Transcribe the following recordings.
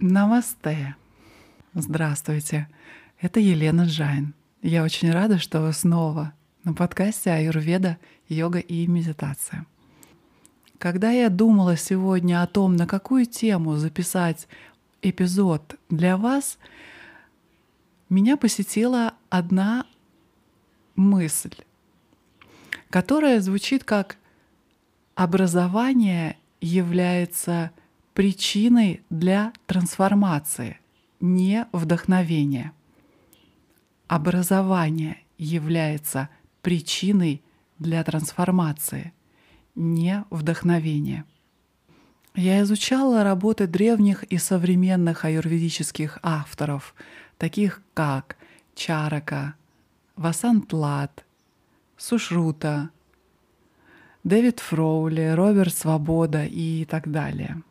Намасте. Здравствуйте. Это Елена Джайн. Я очень рада, что вы снова на подкасте Аюрведа, йога и медитация. Когда я думала сегодня о том, на какую тему записать эпизод для вас, меня посетила одна мысль, которая звучит как образование является причиной для трансформации, не вдохновения. Образование является причиной для трансформации, не вдохновения. Я изучала работы древних и современных аюрведических авторов, таких как Чарака, Васантлат, Сушрута, Дэвид Фроули, Роберт Свобода и так далее.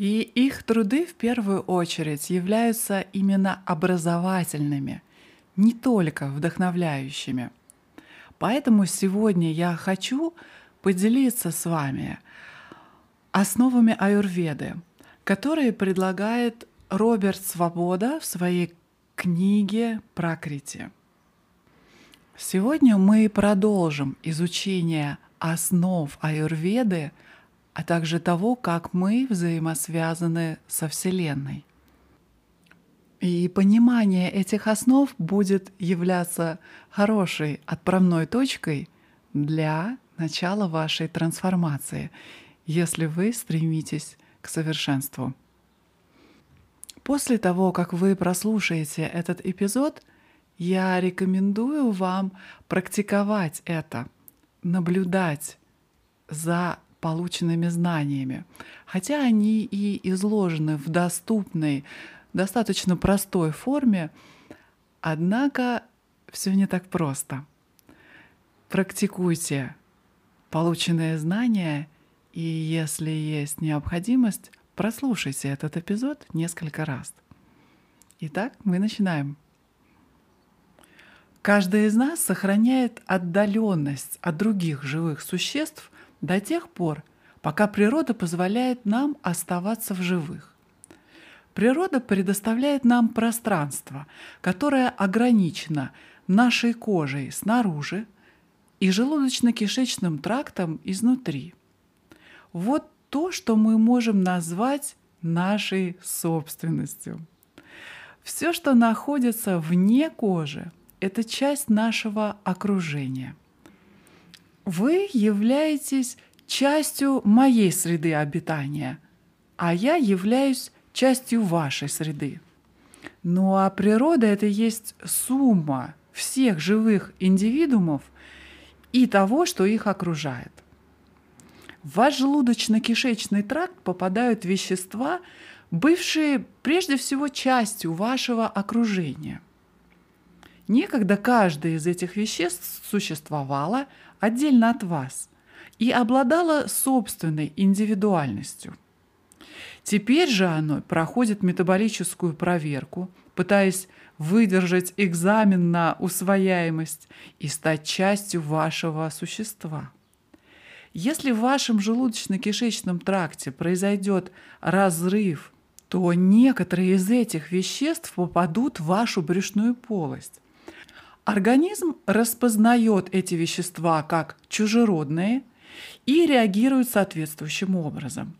И их труды в первую очередь являются именно образовательными, не только вдохновляющими. Поэтому сегодня я хочу поделиться с вами основами аюрведы, которые предлагает Роберт Свобода в своей книге «Пракрити». Сегодня мы продолжим изучение основ аюрведы – а также того, как мы взаимосвязаны со Вселенной. И понимание этих основ будет являться хорошей отправной точкой для начала вашей трансформации, если вы стремитесь к совершенству. После того, как вы прослушаете этот эпизод, я рекомендую вам практиковать это, наблюдать за полученными знаниями. Хотя они и изложены в доступной, достаточно простой форме, однако все не так просто. Практикуйте полученные знания, и если есть необходимость, прослушайте этот эпизод несколько раз. Итак, мы начинаем. Каждый из нас сохраняет отдаленность от других живых существ до тех пор, пока природа позволяет нам оставаться в живых. Природа предоставляет нам пространство, которое ограничено нашей кожей снаружи и желудочно-кишечным трактом изнутри. Вот то, что мы можем назвать нашей собственностью. Все, что находится вне кожи, это часть нашего окружения. Вы являетесь частью моей среды обитания, а я являюсь частью вашей среды. Ну а природа — это есть сумма всех живых индивидуумов и того, что их окружает. В ваш желудочно-кишечный тракт попадают вещества, бывшие прежде всего частью вашего окружения. Некогда каждое из этих веществ существовало отдельно от вас и обладало собственной индивидуальностью. Теперь же оно проходит метаболическую проверку, пытаясь выдержать экзамен на усвояемость и стать частью вашего существа. Если в вашем желудочно-кишечном тракте произойдет разрыв, то некоторые из этих веществ попадут в вашу брюшную полость. Организм распознает эти вещества как чужеродные и реагирует соответствующим образом.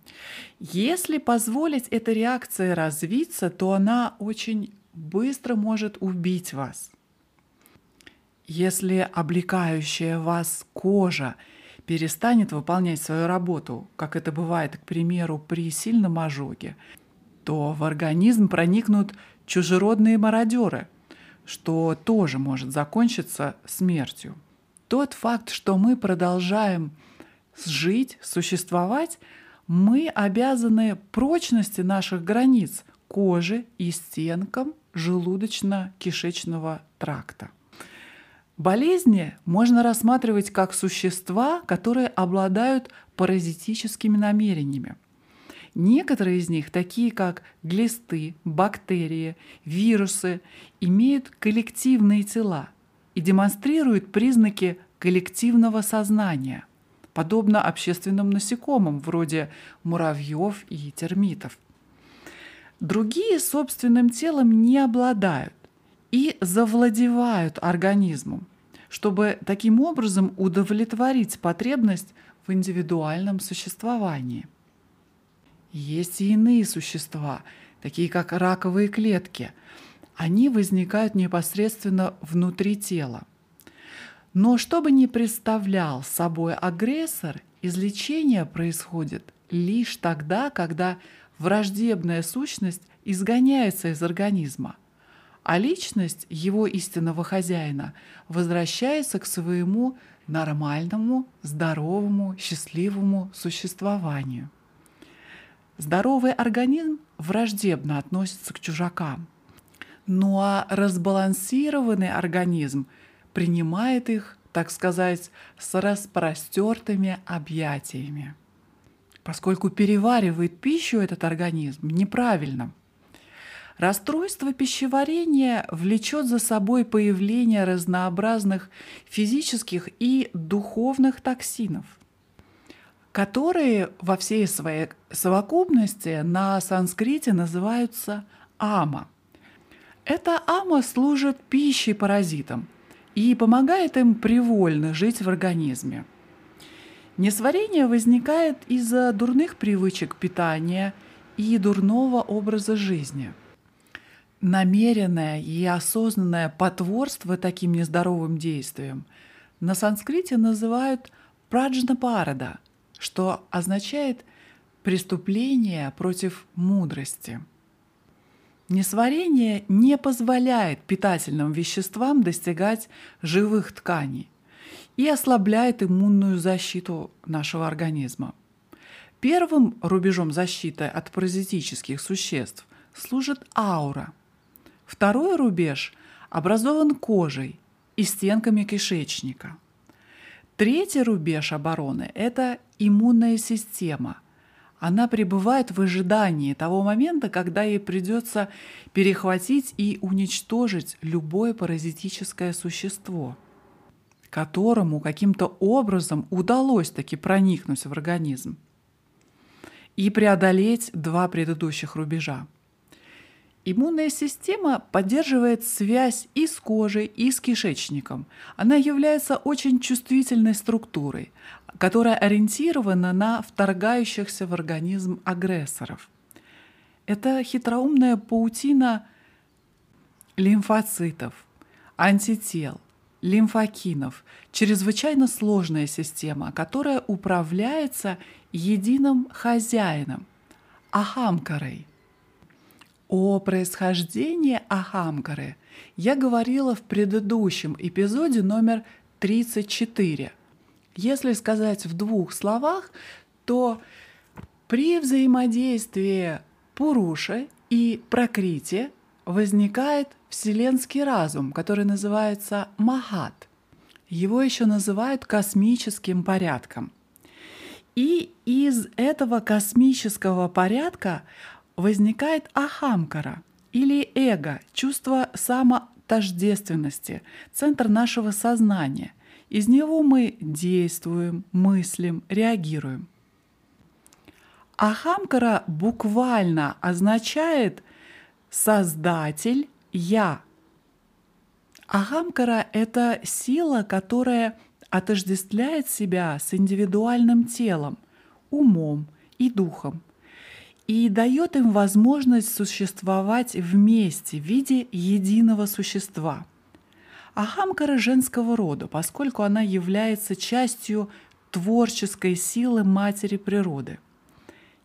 Если позволить этой реакции развиться, то она очень быстро может убить вас. Если облекающая вас кожа перестанет выполнять свою работу, как это бывает, к примеру, при сильном ожоге, то в организм проникнут чужеродные мародеры – что тоже может закончиться смертью. Тот факт, что мы продолжаем жить, существовать, мы обязаны прочности наших границ кожи и стенкам желудочно-кишечного тракта. Болезни можно рассматривать как существа, которые обладают паразитическими намерениями – Некоторые из них, такие как глисты, бактерии, вирусы, имеют коллективные тела и демонстрируют признаки коллективного сознания, подобно общественным насекомым вроде муравьев и термитов. Другие собственным телом не обладают и завладевают организмом, чтобы таким образом удовлетворить потребность в индивидуальном существовании. Есть и иные существа, такие как раковые клетки. Они возникают непосредственно внутри тела. Но что бы ни представлял собой агрессор, излечение происходит лишь тогда, когда враждебная сущность изгоняется из организма, а личность его истинного хозяина возвращается к своему нормальному, здоровому, счастливому существованию. Здоровый организм враждебно относится к чужакам. Ну а разбалансированный организм принимает их, так сказать, с распростертыми объятиями. Поскольку переваривает пищу этот организм неправильно. Расстройство пищеварения влечет за собой появление разнообразных физических и духовных токсинов – которые во всей своей совокупности на санскрите называются ама. Эта ама служит пищей паразитам и помогает им привольно жить в организме. Несварение возникает из-за дурных привычек питания и дурного образа жизни. Намеренное и осознанное потворство таким нездоровым действиям на санскрите называют праджнапарада – что означает преступление против мудрости. Несварение не позволяет питательным веществам достигать живых тканей и ослабляет иммунную защиту нашего организма. Первым рубежом защиты от паразитических существ служит аура. Второй рубеж образован кожей и стенками кишечника – Третий рубеж обороны – это иммунная система. Она пребывает в ожидании того момента, когда ей придется перехватить и уничтожить любое паразитическое существо, которому каким-то образом удалось таки проникнуть в организм и преодолеть два предыдущих рубежа. Иммунная система поддерживает связь и с кожей, и с кишечником. Она является очень чувствительной структурой, которая ориентирована на вторгающихся в организм агрессоров. Это хитроумная паутина лимфоцитов, антител, лимфокинов, чрезвычайно сложная система, которая управляется единым хозяином – ахамкарой – о происхождении Ахамкары я говорила в предыдущем эпизоде номер 34. Если сказать в двух словах, то при взаимодействии Пуруши и Пракрити возникает вселенский разум, который называется Махат. Его еще называют космическим порядком. И из этого космического порядка возникает ахамкара или эго, чувство самотождественности, центр нашего сознания. Из него мы действуем, мыслим, реагируем. Ахамкара буквально означает «создатель я». Ахамкара — это сила, которая отождествляет себя с индивидуальным телом, умом и духом и дает им возможность существовать вместе в виде единого существа. Ахамкара женского рода, поскольку она является частью творческой силы матери природы.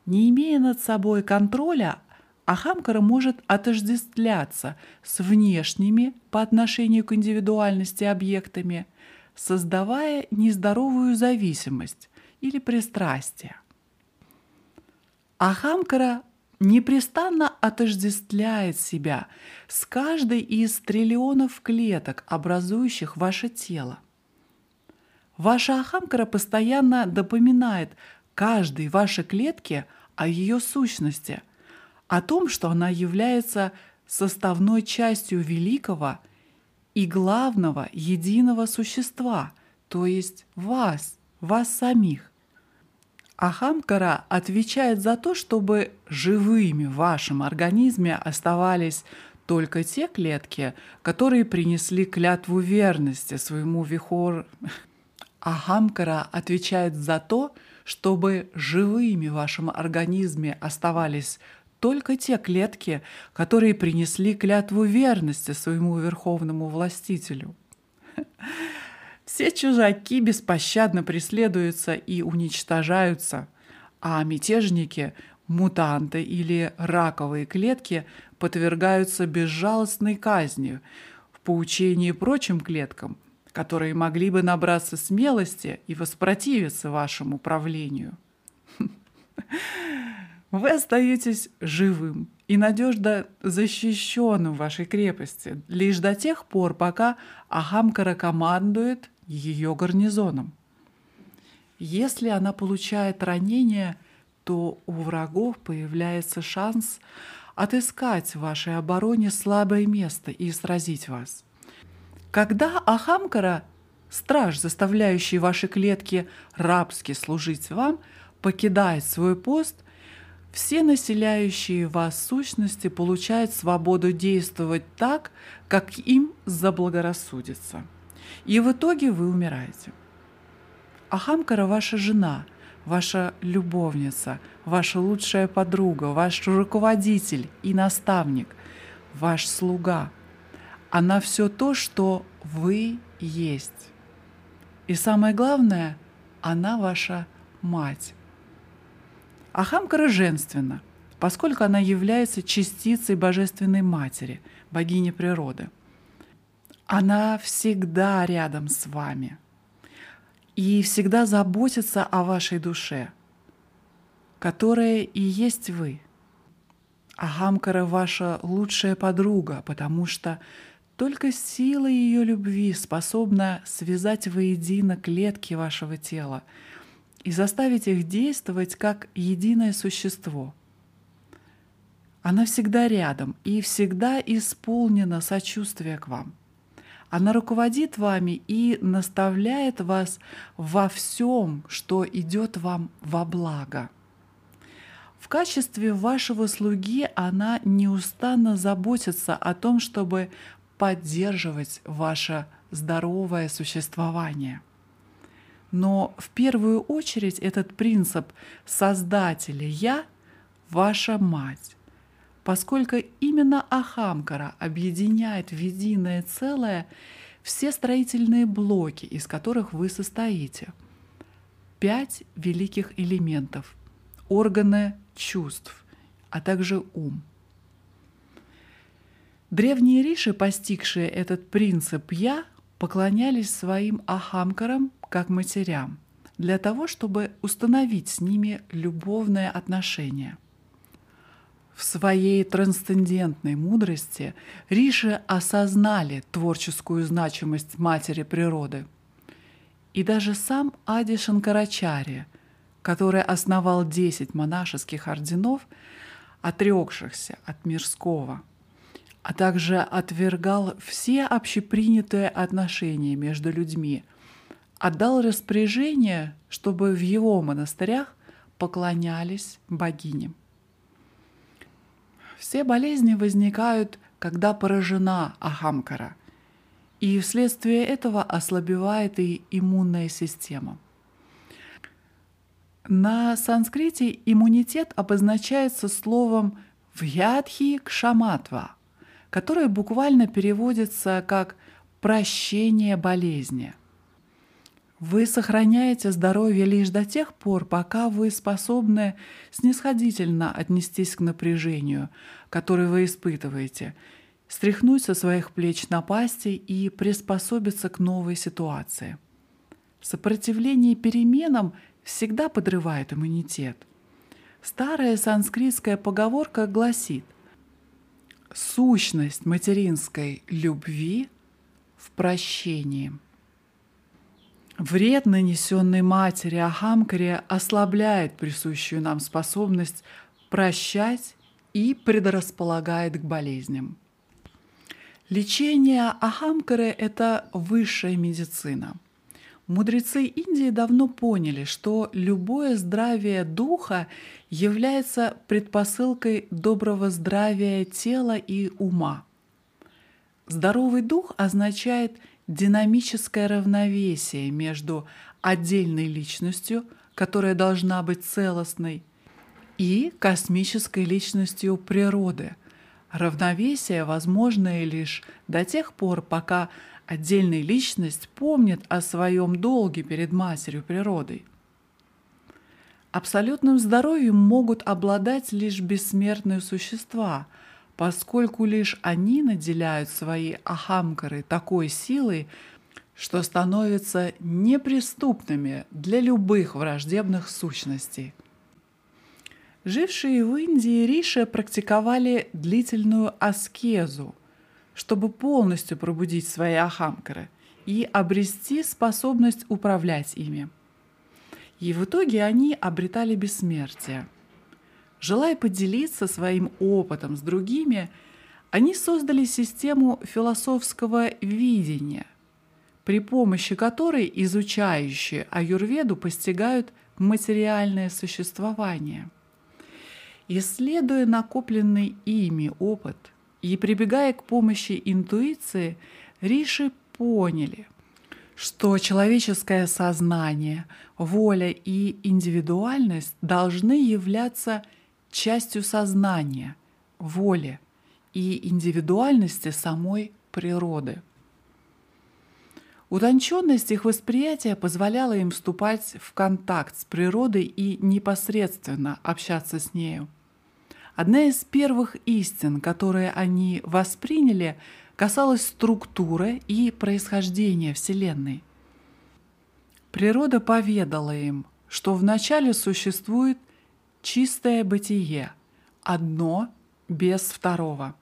Не имея над собой контроля, Ахамкара может отождествляться с внешними по отношению к индивидуальности объектами, создавая нездоровую зависимость или пристрастие. Ахамкара непрестанно отождествляет себя с каждой из триллионов клеток, образующих ваше тело. Ваша Ахамкара постоянно допоминает каждой вашей клетке о ее сущности, о том, что она является составной частью великого и главного единого существа, то есть вас, вас самих. Ахамкара отвечает за то, чтобы живыми в вашем организме оставались только те клетки, которые принесли клятву верности своему вихор. Ахамкара отвечает за то, чтобы живыми в вашем организме оставались только те клетки, которые принесли клятву верности своему верховному властителю. Все чужаки беспощадно преследуются и уничтожаются, а мятежники, мутанты или раковые клетки подвергаются безжалостной казни в поучении прочим клеткам, которые могли бы набраться смелости и воспротивиться вашему правлению. Вы остаетесь живым и надежно защищенным в вашей крепости лишь до тех пор, пока Ахамкара командует ее гарнизоном. Если она получает ранение, то у врагов появляется шанс отыскать в вашей обороне слабое место и сразить вас. Когда Ахамкара, страж, заставляющий ваши клетки рабски служить вам, покидает свой пост, все населяющие вас сущности получают свободу действовать так, как им заблагорассудится. И в итоге вы умираете. Ахамкара – ваша жена, ваша любовница, ваша лучшая подруга, ваш руководитель и наставник, ваш слуга. Она все то, что вы есть. И самое главное, она ваша мать. Ахамкара женственна, поскольку она является частицей Божественной Матери, богини природы. Она всегда рядом с вами и всегда заботится о вашей душе, которая и есть вы. Ахамкара ваша лучшая подруга, потому что только сила ее любви способна связать воедино клетки вашего тела – и заставить их действовать как единое существо. Она всегда рядом и всегда исполнена сочувствия к вам. Она руководит вами и наставляет вас во всем, что идет вам во благо. В качестве вашего слуги она неустанно заботится о том, чтобы поддерживать ваше здоровое существование – но в первую очередь этот принцип создателя «я» — ваша мать, поскольку именно Ахамкара объединяет в единое целое все строительные блоки, из которых вы состоите. Пять великих элементов — органы чувств, а также ум. Древние риши, постигшие этот принцип «я», поклонялись своим ахамкарам как матерям, для того, чтобы установить с ними любовное отношение. В своей трансцендентной мудрости Риши осознали творческую значимость матери природы. И даже сам Ади Шанкарачарья, который основал 10 монашеских орденов, отрекшихся от мирского – а также отвергал все общепринятые отношения между людьми, отдал распоряжение, чтобы в его монастырях поклонялись богиням. Все болезни возникают, когда поражена Ахамкара, и вследствие этого ослабевает и иммунная система. На санскрите иммунитет обозначается словом «вьядхи кшаматва», которое буквально переводится как «прощение болезни». Вы сохраняете здоровье лишь до тех пор, пока вы способны снисходительно отнестись к напряжению, которое вы испытываете, стряхнуть со своих плеч напасти и приспособиться к новой ситуации. Сопротивление переменам всегда подрывает иммунитет. Старая санскритская поговорка гласит сущность материнской любви в прощении. Вред, нанесенный матери Ахамкаре, ослабляет присущую нам способность прощать и предрасполагает к болезням. Лечение Ахамкары – это высшая медицина. Мудрецы Индии давно поняли, что любое здравие духа является предпосылкой доброго здравия тела и ума. Здоровый дух означает динамическое равновесие между отдельной личностью, которая должна быть целостной, и космической личностью природы. Равновесие возможное лишь до тех пор, пока Отдельная личность помнит о своем долге перед матерью природой. Абсолютным здоровьем могут обладать лишь бессмертные существа, поскольку лишь они наделяют свои ахамкары такой силой, что становятся неприступными для любых враждебных сущностей. Жившие в Индии риши практиковали длительную аскезу – чтобы полностью пробудить свои ахамкары и обрести способность управлять ими. И в итоге они обретали бессмертие. Желая поделиться своим опытом с другими, они создали систему философского видения, при помощи которой изучающие аюрведу постигают материальное существование. Исследуя накопленный ими опыт – и прибегая к помощи интуиции, Риши поняли, что человеческое сознание, воля и индивидуальность должны являться частью сознания, воли и индивидуальности самой природы. Утонченность их восприятия позволяла им вступать в контакт с природой и непосредственно общаться с нею. Одна из первых истин, которые они восприняли, касалась структуры и происхождения Вселенной. Природа поведала им, что вначале существует чистое бытие, одно без второго.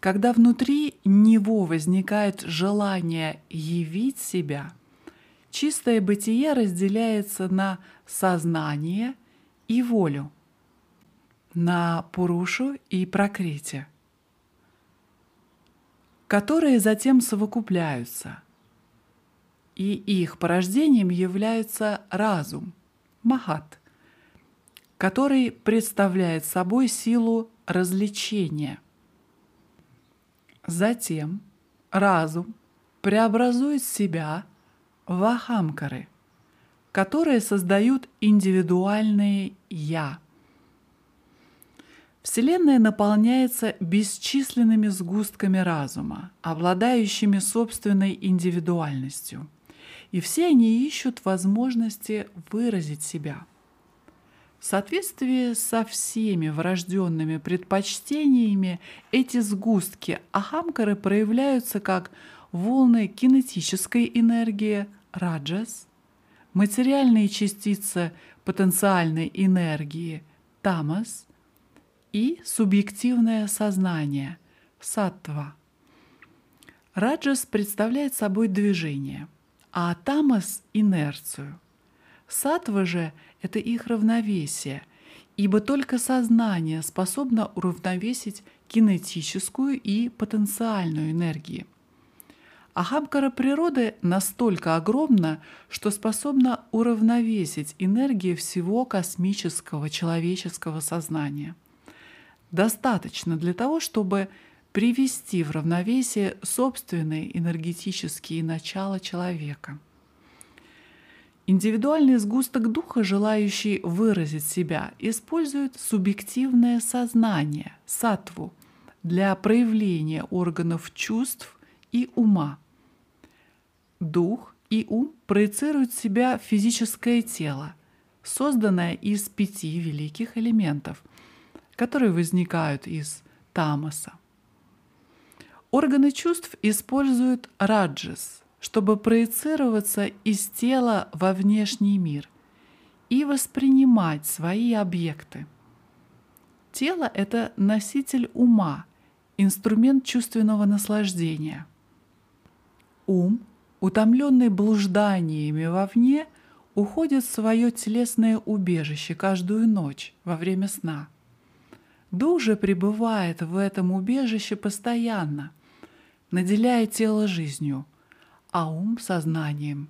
Когда внутри него возникает желание явить себя, чистое бытие разделяется на сознание и волю на Пурушу и Пракрите, которые затем совокупляются, и их порождением является разум, Махат, который представляет собой силу развлечения. Затем разум преобразует себя в ахамкары, которые создают индивидуальные «я», Вселенная наполняется бесчисленными сгустками разума, обладающими собственной индивидуальностью. И все они ищут возможности выразить себя. В соответствии со всеми врожденными предпочтениями эти сгустки ахамкары проявляются как волны кинетической энергии раджас, материальные частицы потенциальной энергии тамас – и субъективное сознание – саттва. Раджас представляет собой движение, а тамас – инерцию. Саттва же – это их равновесие, ибо только сознание способно уравновесить кинетическую и потенциальную энергии. Ахамкара природы настолько огромна, что способна уравновесить энергии всего космического человеческого сознания – достаточно для того, чтобы привести в равновесие собственные энергетические начала человека. Индивидуальный сгусток духа, желающий выразить себя, использует субъективное сознание, сатву, для проявления органов чувств и ума. Дух и ум проецируют в себя физическое тело, созданное из пяти великих элементов – которые возникают из тамаса. Органы чувств используют раджас, чтобы проецироваться из тела во внешний мир и воспринимать свои объекты. Тело — это носитель ума, инструмент чувственного наслаждения. Ум, утомленный блужданиями вовне, уходит в свое телесное убежище каждую ночь во время сна — Дух же пребывает в этом убежище постоянно, наделяя тело жизнью, а ум — сознанием,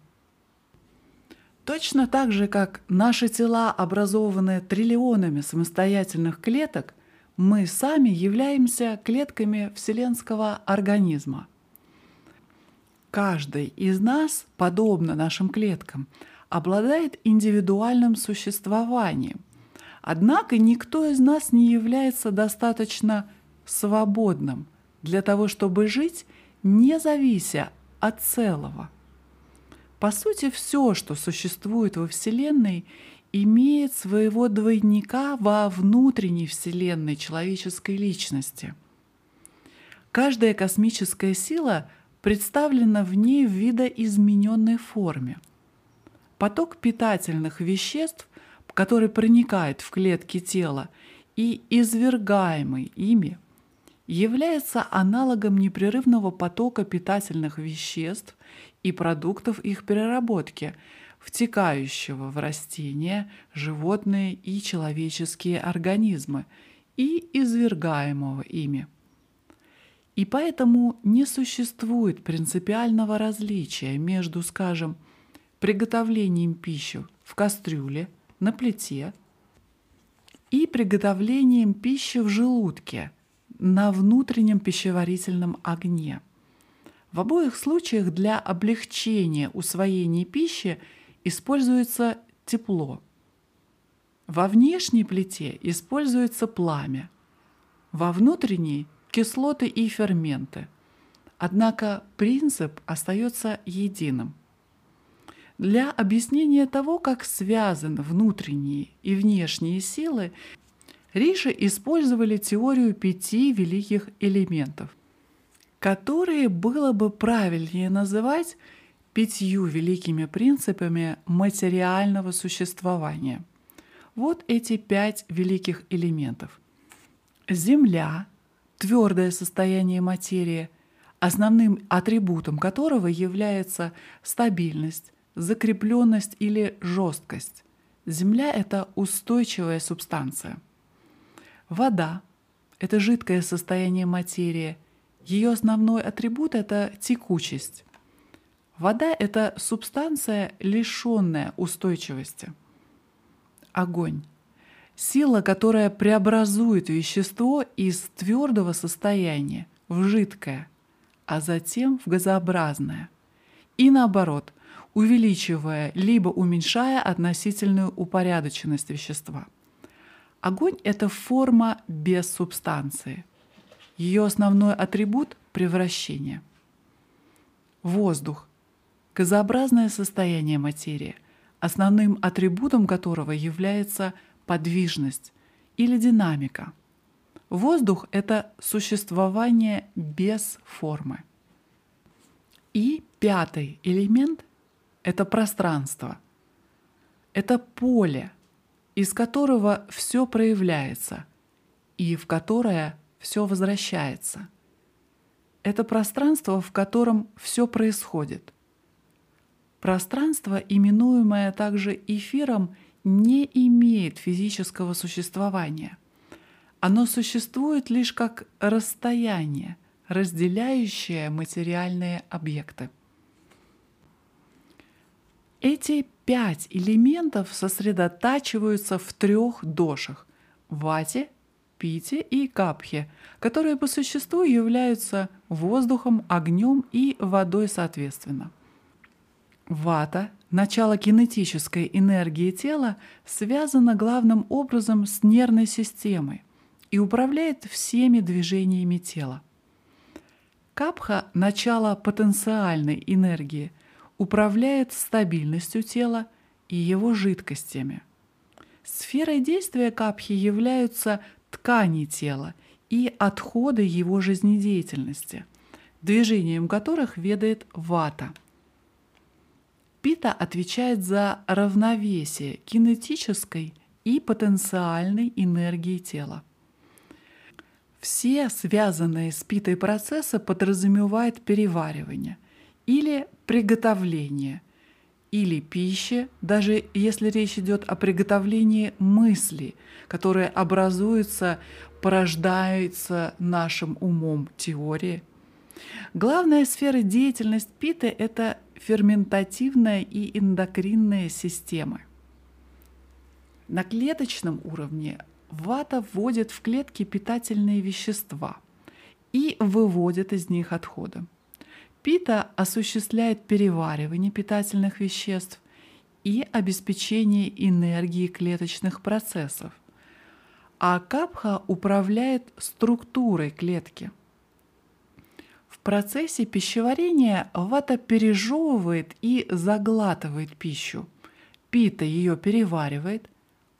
Точно так же, как наши тела образованы триллионами самостоятельных клеток, мы сами являемся клетками вселенского организма. Каждый из нас, подобно нашим клеткам, обладает индивидуальным существованием. Однако никто из нас не является достаточно свободным для того, чтобы жить, не завися от целого. По сути, все, что существует во Вселенной, имеет своего двойника во внутренней Вселенной человеческой личности. Каждая космическая сила представлена в ней в видоизмененной форме. Поток питательных веществ, который проникает в клетки тела и извергаемый ими, является аналогом непрерывного потока питательных веществ и продуктов их переработки, втекающего в растения, животные и человеческие организмы и извергаемого ими. И поэтому не существует принципиального различия между, скажем, приготовлением пищи в кастрюле, на плите и приготовлением пищи в желудке на внутреннем пищеварительном огне. В обоих случаях для облегчения усвоения пищи используется тепло. Во внешней плите используется пламя, во внутренней – кислоты и ферменты. Однако принцип остается единым. Для объяснения того, как связаны внутренние и внешние силы, Риши использовали теорию пяти великих элементов, которые было бы правильнее называть пятью великими принципами материального существования. Вот эти пять великих элементов. Земля, твердое состояние материи, основным атрибутом которого является стабильность, закрепленность или жесткость. Земля — это устойчивая субстанция. Вода — это жидкое состояние материи. Ее основной атрибут — это текучесть. Вода — это субстанция, лишенная устойчивости. Огонь — сила, которая преобразует вещество из твердого состояния в жидкое, а затем в газообразное. И наоборот, увеличивая либо уменьшая относительную упорядоченность вещества. Огонь — это форма без субстанции. Ее основной атрибут — превращение. Воздух — газообразное состояние материи, основным атрибутом которого является подвижность или динамика. Воздух — это существование без формы. И пятый элемент — это пространство. Это поле, из которого все проявляется и в которое все возвращается. Это пространство, в котором все происходит. Пространство, именуемое также эфиром, не имеет физического существования. Оно существует лишь как расстояние, разделяющее материальные объекты. Эти пять элементов сосредотачиваются в трех дошах – вате, пите и капхе, которые по существу являются воздухом, огнем и водой соответственно. Вата, начало кинетической энергии тела, связано главным образом с нервной системой и управляет всеми движениями тела. Капха – начало потенциальной энергии – управляет стабильностью тела и его жидкостями. Сферой действия капхи являются ткани тела и отходы его жизнедеятельности, движением которых ведает вата. Пита отвечает за равновесие кинетической и потенциальной энергии тела. Все связанные с питой процессы подразумевают переваривание или приготовление или пищи, даже если речь идет о приготовлении мысли, которые образуются, порождаются нашим умом теории. Главная сфера деятельности Питы – это ферментативная и эндокринная системы. На клеточном уровне вата вводит в клетки питательные вещества и выводит из них отходы. Пита осуществляет переваривание питательных веществ и обеспечение энергии клеточных процессов, а капха управляет структурой клетки. В процессе пищеварения вата пережевывает и заглатывает пищу. Пита ее переваривает,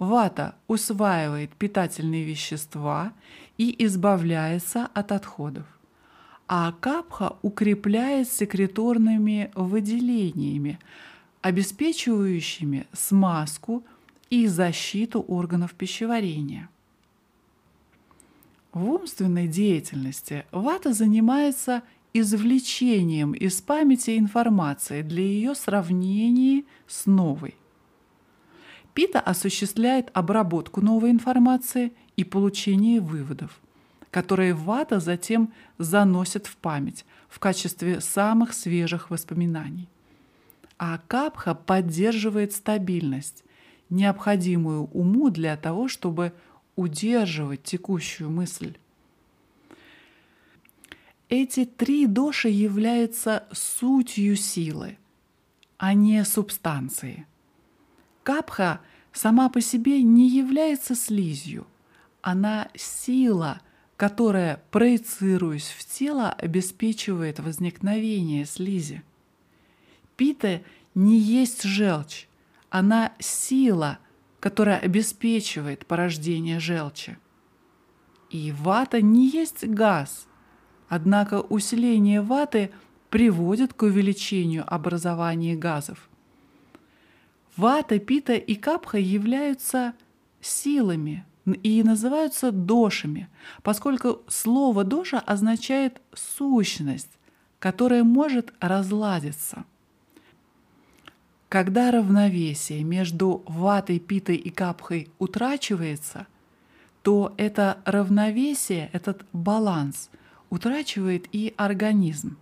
вата усваивает питательные вещества и избавляется от отходов а капха укрепляет секреторными выделениями, обеспечивающими смазку и защиту органов пищеварения. В умственной деятельности вата занимается извлечением из памяти информации для ее сравнения с новой. Пита осуществляет обработку новой информации и получение выводов – которые вата затем заносит в память в качестве самых свежих воспоминаний. А капха поддерживает стабильность, необходимую уму для того, чтобы удерживать текущую мысль. Эти три доши являются сутью силы, а не субстанции. Капха сама по себе не является слизью. Она сила, которая, проецируясь в тело, обеспечивает возникновение слизи. Пита не есть желчь, она сила, которая обеспечивает порождение желчи. И вата не есть газ, однако усиление ваты приводит к увеличению образования газов. Вата, пита и капха являются силами – и называются дошами, поскольку слово доша означает сущность, которая может разладиться. Когда равновесие между ватой, питой и капхой утрачивается, то это равновесие, этот баланс утрачивает и организм.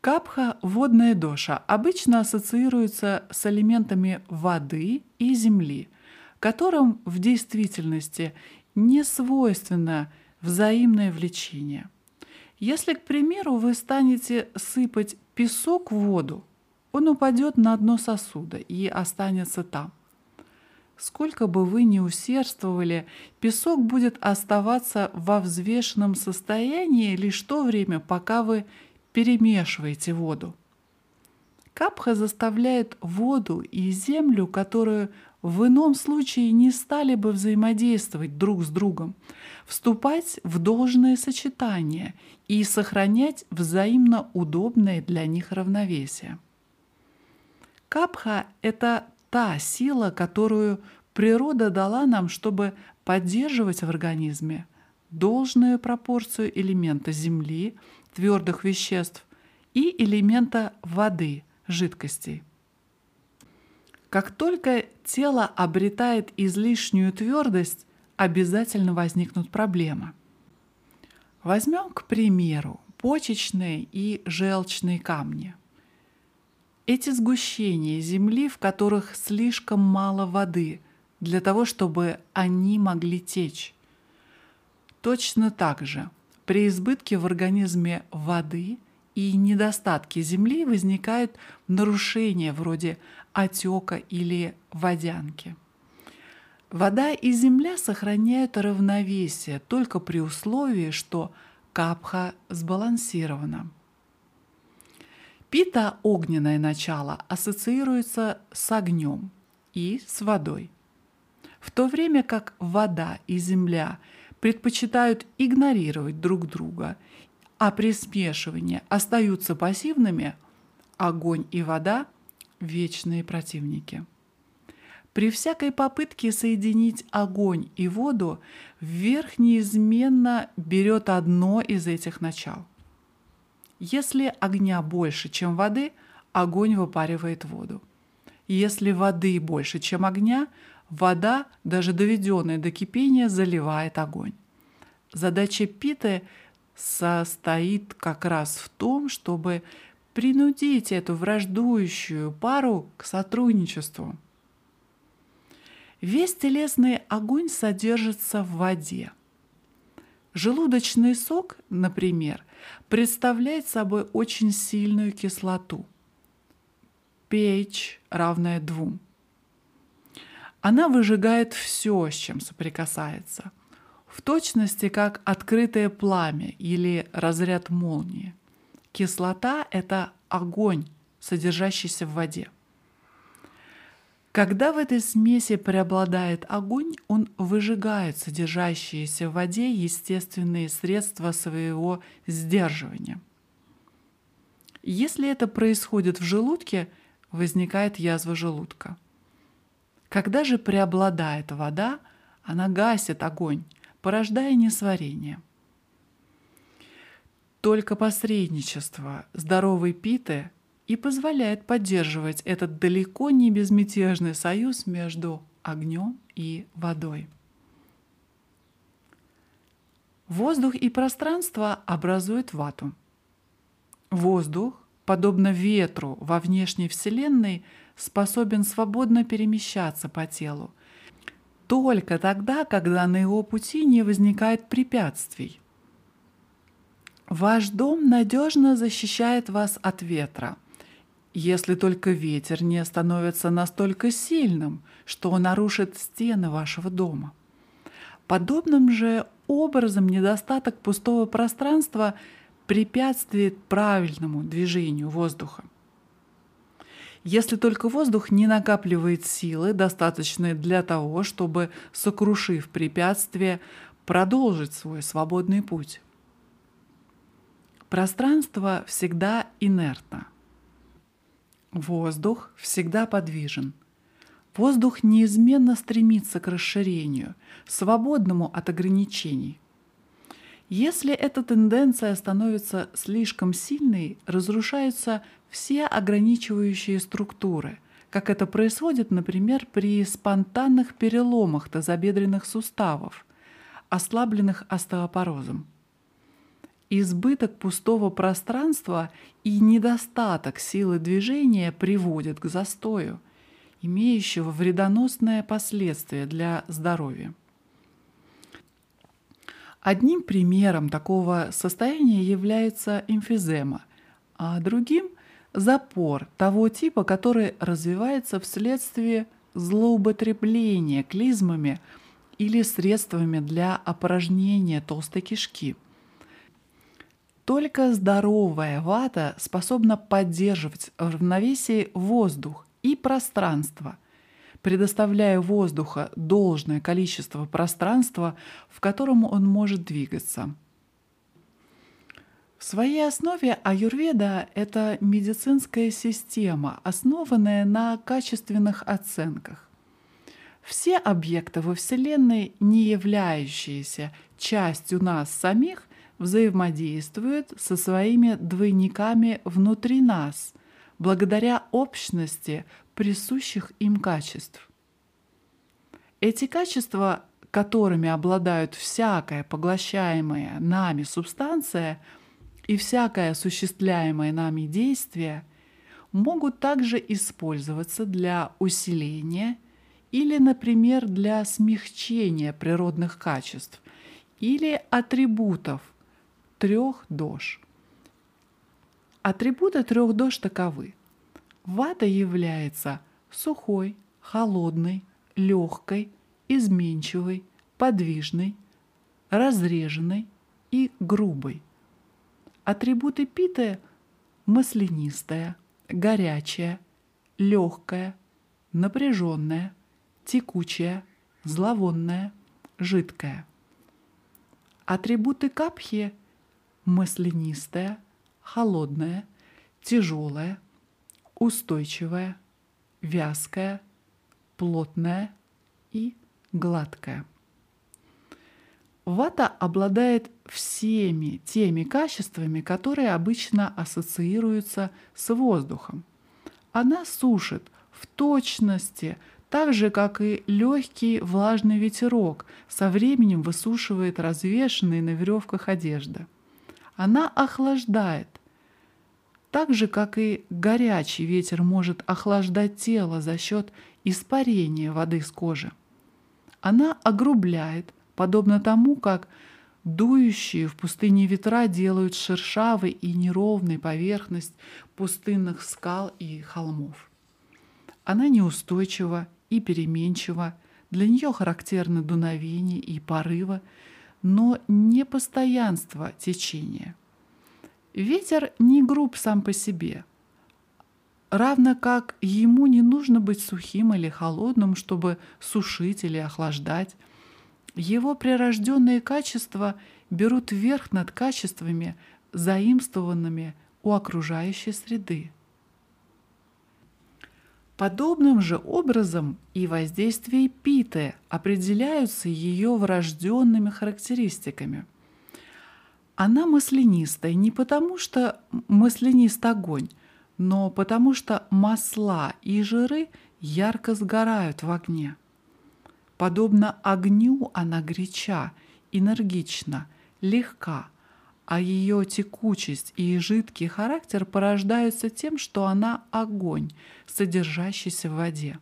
Капха – водная доша, обычно ассоциируется с элементами воды и земли – которым в действительности не свойственно взаимное влечение. Если, к примеру, вы станете сыпать песок в воду, он упадет на дно сосуда и останется там. Сколько бы вы ни усердствовали, песок будет оставаться во взвешенном состоянии лишь то время, пока вы перемешиваете воду. Капха заставляет воду и землю, которую в ином случае не стали бы взаимодействовать друг с другом, вступать в должное сочетание и сохранять взаимно удобное для них равновесие. Капха – это та сила, которую природа дала нам, чтобы поддерживать в организме должную пропорцию элемента земли, твердых веществ и элемента воды, жидкостей. Как только тело обретает излишнюю твердость, обязательно возникнут проблемы. Возьмем, к примеру, почечные и желчные камни. Эти сгущения земли, в которых слишком мало воды для того, чтобы они могли течь. Точно так же при избытке в организме воды и недостатке земли возникают нарушения вроде отека или водянки. Вода и земля сохраняют равновесие только при условии, что капха сбалансирована. Пита – огненное начало, ассоциируется с огнем и с водой. В то время как вода и земля предпочитают игнорировать друг друга, а при смешивании остаются пассивными, огонь и вода – вечные противники. При всякой попытке соединить огонь и воду, вверх неизменно берет одно из этих начал. Если огня больше, чем воды, огонь выпаривает воду. Если воды больше, чем огня, вода, даже доведенная до кипения, заливает огонь. Задача Питы состоит как раз в том, чтобы принудить эту враждующую пару к сотрудничеству. Весь телесный огонь содержится в воде. Желудочный сок, например, представляет собой очень сильную кислоту. pH равная 2. Она выжигает все, с чем соприкасается, в точности как открытое пламя или разряд молнии. Кислота – это огонь, содержащийся в воде. Когда в этой смеси преобладает огонь, он выжигает содержащиеся в воде естественные средства своего сдерживания. Если это происходит в желудке, возникает язва желудка. Когда же преобладает вода, она гасит огонь, порождая несварение. Только посредничество здоровой питы и позволяет поддерживать этот далеко не безмятежный союз между огнем и водой. Воздух и пространство образуют вату. Воздух, подобно ветру во внешней Вселенной, способен свободно перемещаться по телу, только тогда, когда на его пути не возникает препятствий. Ваш дом надежно защищает вас от ветра – если только ветер не становится настолько сильным, что он нарушит стены вашего дома. Подобным же образом недостаток пустого пространства препятствует правильному движению воздуха. Если только воздух не накапливает силы, достаточные для того, чтобы, сокрушив препятствие, продолжить свой свободный путь. Пространство всегда инертно – Воздух всегда подвижен. Воздух неизменно стремится к расширению, свободному от ограничений. Если эта тенденция становится слишком сильной, разрушаются все ограничивающие структуры, как это происходит, например, при спонтанных переломах тазобедренных суставов, ослабленных остеопорозом. Избыток пустого пространства и недостаток силы движения приводят к застою, имеющего вредоносное последствие для здоровья. Одним примером такого состояния является эмфизема, а другим – запор того типа, который развивается вследствие злоупотребления клизмами или средствами для опорожнения толстой кишки – только здоровая вата способна поддерживать в равновесии воздух и пространство, предоставляя воздуха должное количество пространства, в котором он может двигаться. В своей основе аюрведа – это медицинская система, основанная на качественных оценках. Все объекты во Вселенной, не являющиеся частью нас самих, взаимодействуют со своими двойниками внутри нас, благодаря общности присущих им качеств. Эти качества, которыми обладают всякая поглощаемая нами субстанция и всякое осуществляемое нами действие, могут также использоваться для усиления или, например, для смягчения природных качеств или атрибутов – трех дож. Атрибуты трех дож таковы. Вата является сухой, холодной, легкой, изменчивой, подвижной, разреженной и грубой. Атрибуты питы – маслянистая, горячая, легкая, напряженная, текучая, зловонная, жидкая. Атрибуты капхи – маслянистая, холодная, тяжелая, устойчивая, вязкая, плотная и гладкая. Вата обладает всеми теми качествами, которые обычно ассоциируются с воздухом. Она сушит в точности, так же, как и легкий влажный ветерок со временем высушивает развешенные на веревках одежда – она охлаждает, Так же, как и горячий ветер может охлаждать тело за счет испарения воды с кожи. Она огрубляет, подобно тому, как дующие в пустыне ветра делают шершавой и неровной поверхность пустынных скал и холмов. Она неустойчива и переменчива, для нее характерны дуновение и порывы, но не постоянство течения. Ветер не груб сам по себе, равно как ему не нужно быть сухим или холодным, чтобы сушить или охлаждать. Его прирожденные качества берут верх над качествами, заимствованными у окружающей среды. Подобным же образом и воздействие питы определяются ее врожденными характеристиками. Она маслянистая не потому, что маслянист огонь, но потому что масла и жиры ярко сгорают в огне. Подобно огню она горяча, энергична, легка, а ее текучесть и жидкий характер порождаются тем, что она огонь, содержащийся в воде.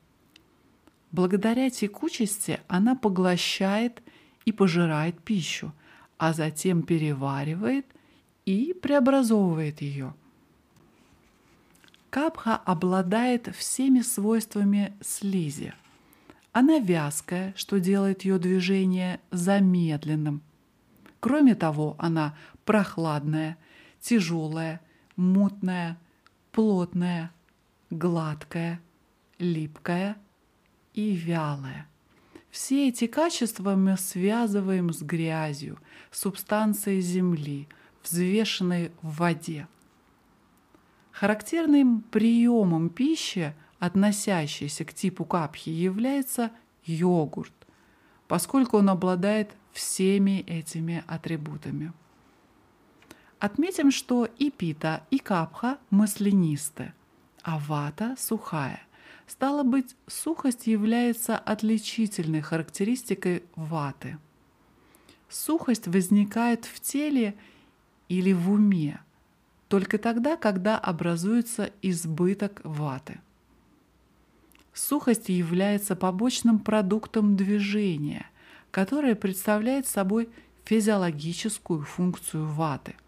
Благодаря текучести она поглощает и пожирает пищу, а затем переваривает и преобразовывает ее. Капха обладает всеми свойствами слизи. Она вязкая, что делает ее движение замедленным. Кроме того, она прохладная, тяжелая, мутная, плотная, гладкая, липкая и вялая. Все эти качества мы связываем с грязью, субстанцией земли, взвешенной в воде. Характерным приемом пищи, относящейся к типу капхи, является йогурт, поскольку он обладает всеми этими атрибутами. Отметим, что и пита, и капха маслянисты, а вата сухая. Стало быть, сухость является отличительной характеристикой ваты. Сухость возникает в теле или в уме только тогда, когда образуется избыток ваты. Сухость является побочным продуктом движения, которое представляет собой физиологическую функцию ваты –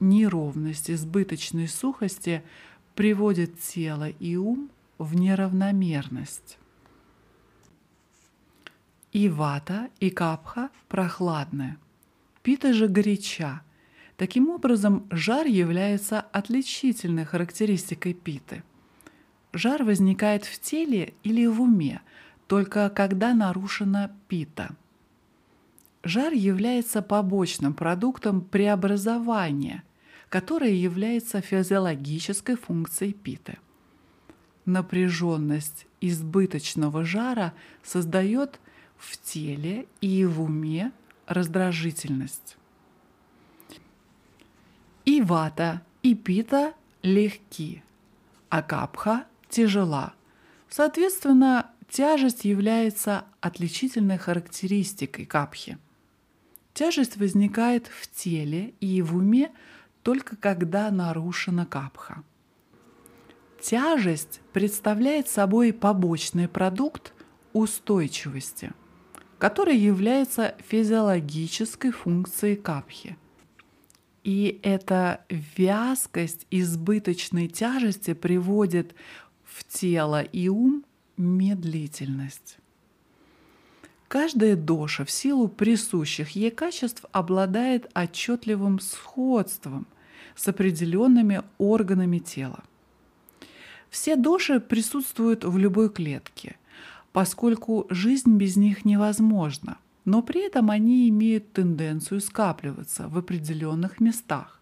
неровность избыточной сухости приводит тело и ум в неравномерность. И вата, и капха прохладная, пита же горяча. Таким образом, жар является отличительной характеристикой питы. Жар возникает в теле или в уме, только когда нарушена пита. Жар является побочным продуктом преобразования – которая является физиологической функцией питы. Напряженность избыточного жара создает в теле и в уме раздражительность. И вата, и пита легки, а капха тяжела. Соответственно, тяжесть является отличительной характеристикой капхи. Тяжесть возникает в теле и в уме только когда нарушена капха. Тяжесть представляет собой побочный продукт устойчивости, который является физиологической функцией капхи. И эта вязкость избыточной тяжести приводит в тело и ум медлительность. Каждая доша в силу присущих ей качеств обладает отчетливым сходством с определенными органами тела. Все доши присутствуют в любой клетке, поскольку жизнь без них невозможна, но при этом они имеют тенденцию скапливаться в определенных местах.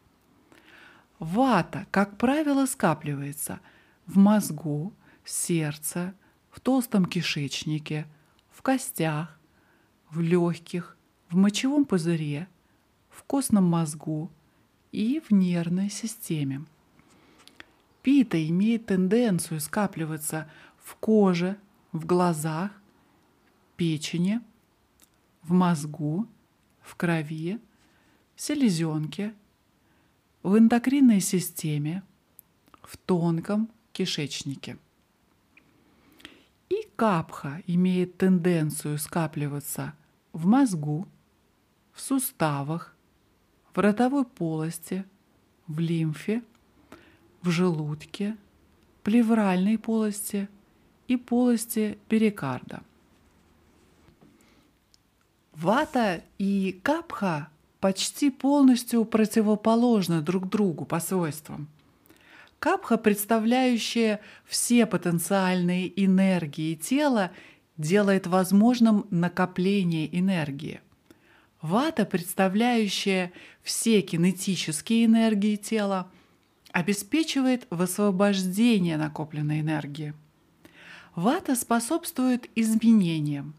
Вата, как правило, скапливается в мозгу, сердце, в толстом кишечнике, в костях, в легких, в мочевом пузыре, в костном мозгу и в нервной системе. Пита имеет тенденцию скапливаться в коже, в глазах, печени, в мозгу, в крови, в селезенке, в эндокринной системе, в тонком кишечнике. И капха имеет тенденцию скапливаться в мозгу, в суставах, в ротовой полости, в лимфе, в желудке, плевральной полости и полости перикарда. Вата и капха почти полностью противоположны друг другу по свойствам. Капха, представляющая все потенциальные энергии тела, делает возможным накопление энергии. Вата, представляющая все кинетические энергии тела, обеспечивает высвобождение накопленной энергии. Вата способствует изменениям,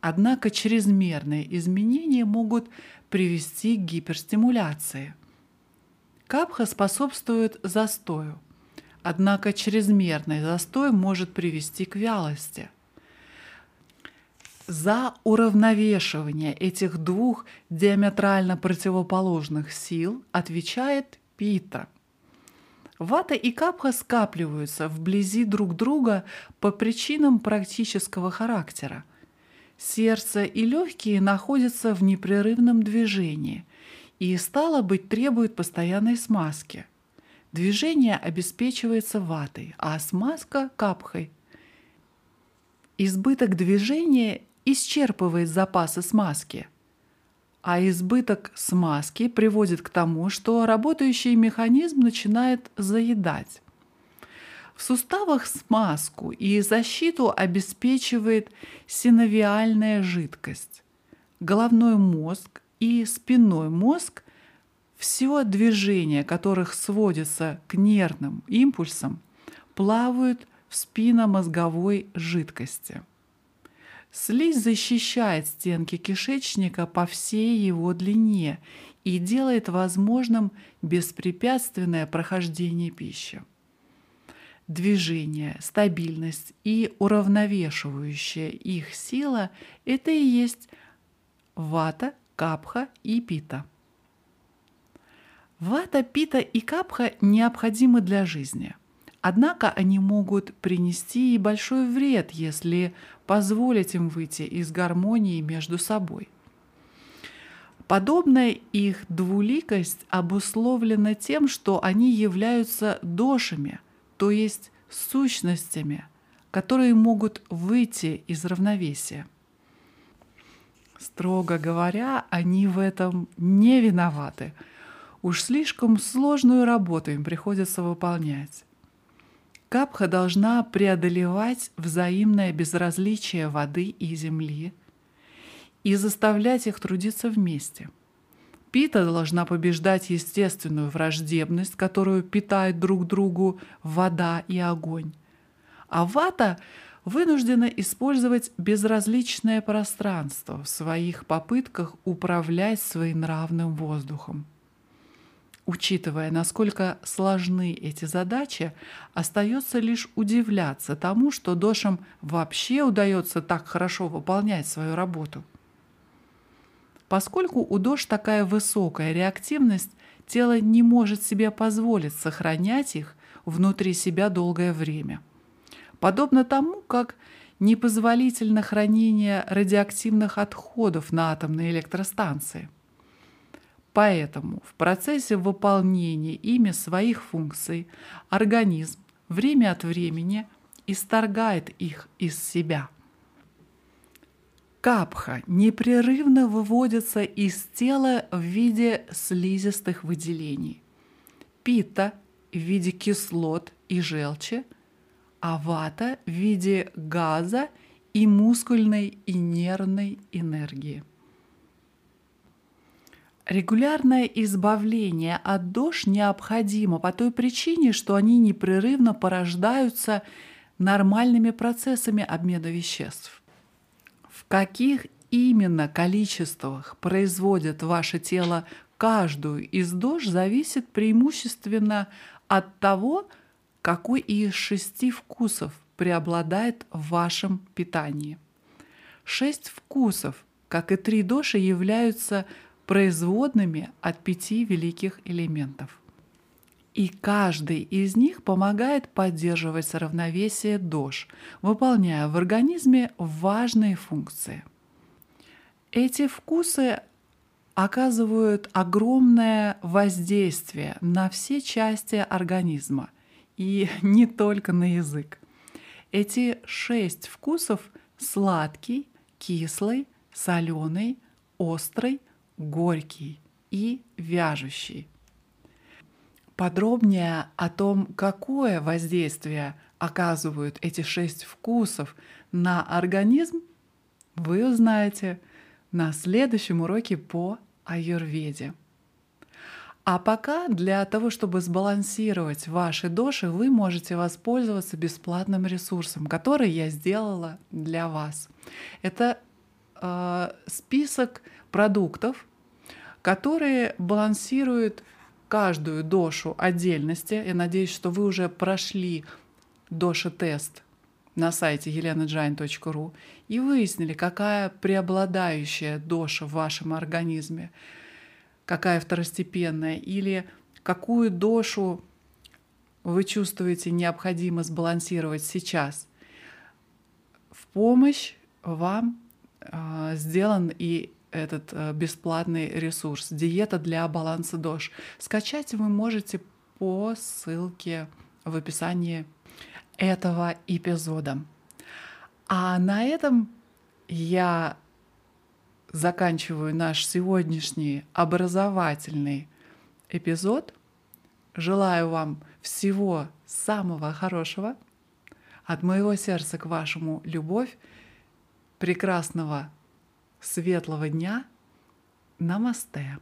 однако чрезмерные изменения могут привести к гиперстимуляции. Капха способствует застою, однако чрезмерный застой может привести к вялости – за уравновешивание этих двух диаметрально противоположных сил отвечает Пита. Вата и капха скапливаются вблизи друг друга по причинам практического характера. Сердце и легкие находятся в непрерывном движении и, стало быть, требуют постоянной смазки. Движение обеспечивается ватой, а смазка – капхой. Избыток движения исчерпывает запасы смазки. А избыток смазки приводит к тому, что работающий механизм начинает заедать. В суставах смазку и защиту обеспечивает синовиальная жидкость. Головной мозг и спинной мозг – все движения которых сводятся к нервным импульсам, плавают в спинномозговой жидкости – Слизь защищает стенки кишечника по всей его длине и делает возможным беспрепятственное прохождение пищи. Движение, стабильность и уравновешивающая их сила – это и есть вата, капха и пита. Вата, пита и капха необходимы для жизни – Однако они могут принести и большой вред, если позволить им выйти из гармонии между собой. Подобная их двуликость обусловлена тем, что они являются дошами, то есть сущностями, которые могут выйти из равновесия. Строго говоря, они в этом не виноваты. Уж слишком сложную работу им приходится выполнять. Капха должна преодолевать взаимное безразличие воды и земли и заставлять их трудиться вместе. Пита должна побеждать естественную враждебность, которую питают друг другу вода и огонь. А вата вынуждена использовать безразличное пространство в своих попытках управлять своенравным воздухом. Учитывая, насколько сложны эти задачи, остается лишь удивляться тому, что дошам вообще удается так хорошо выполнять свою работу. Поскольку у дож такая высокая реактивность, тело не может себе позволить сохранять их внутри себя долгое время. Подобно тому, как непозволительно хранение радиоактивных отходов на атомной электростанции – Поэтому в процессе выполнения ими своих функций организм время от времени исторгает их из себя. Капха непрерывно выводится из тела в виде слизистых выделений, пита в виде кислот и желчи, а вата в виде газа и мускульной и нервной энергии. Регулярное избавление от дож необходимо по той причине, что они непрерывно порождаются нормальными процессами обмена веществ. В каких именно количествах производит ваше тело каждую из дож, зависит преимущественно от того, какой из шести вкусов преобладает в вашем питании. Шесть вкусов, как и три доши, являются производными от пяти великих элементов. И каждый из них помогает поддерживать равновесие ДОЖ, выполняя в организме важные функции. Эти вкусы оказывают огромное воздействие на все части организма и не только на язык. Эти шесть вкусов – сладкий, кислый, соленый, острый, горький и вяжущий. Подробнее о том, какое воздействие оказывают эти шесть вкусов на организм, вы узнаете – на следующем уроке по аюрведе. А пока для того, чтобы сбалансировать ваши доши, вы можете воспользоваться бесплатным ресурсом, который я сделала для вас. Это э, список продуктов, которые балансируют каждую дошу отдельности. Я надеюсь, что вы уже прошли доши-тест на сайте elenajain.ru и выяснили, какая преобладающая доша в вашем организме, какая второстепенная, или какую дошу вы чувствуете необходимо сбалансировать сейчас. В помощь вам э, сделан и этот э, бесплатный ресурс «Диета для баланса ДОЖ». Скачать вы можете по ссылке в описании этого эпизода. А на этом я заканчиваю наш сегодняшний образовательный эпизод. Желаю вам всего самого хорошего. От моего сердца к вашему любовь. Прекрасного светлого дня. Намасте.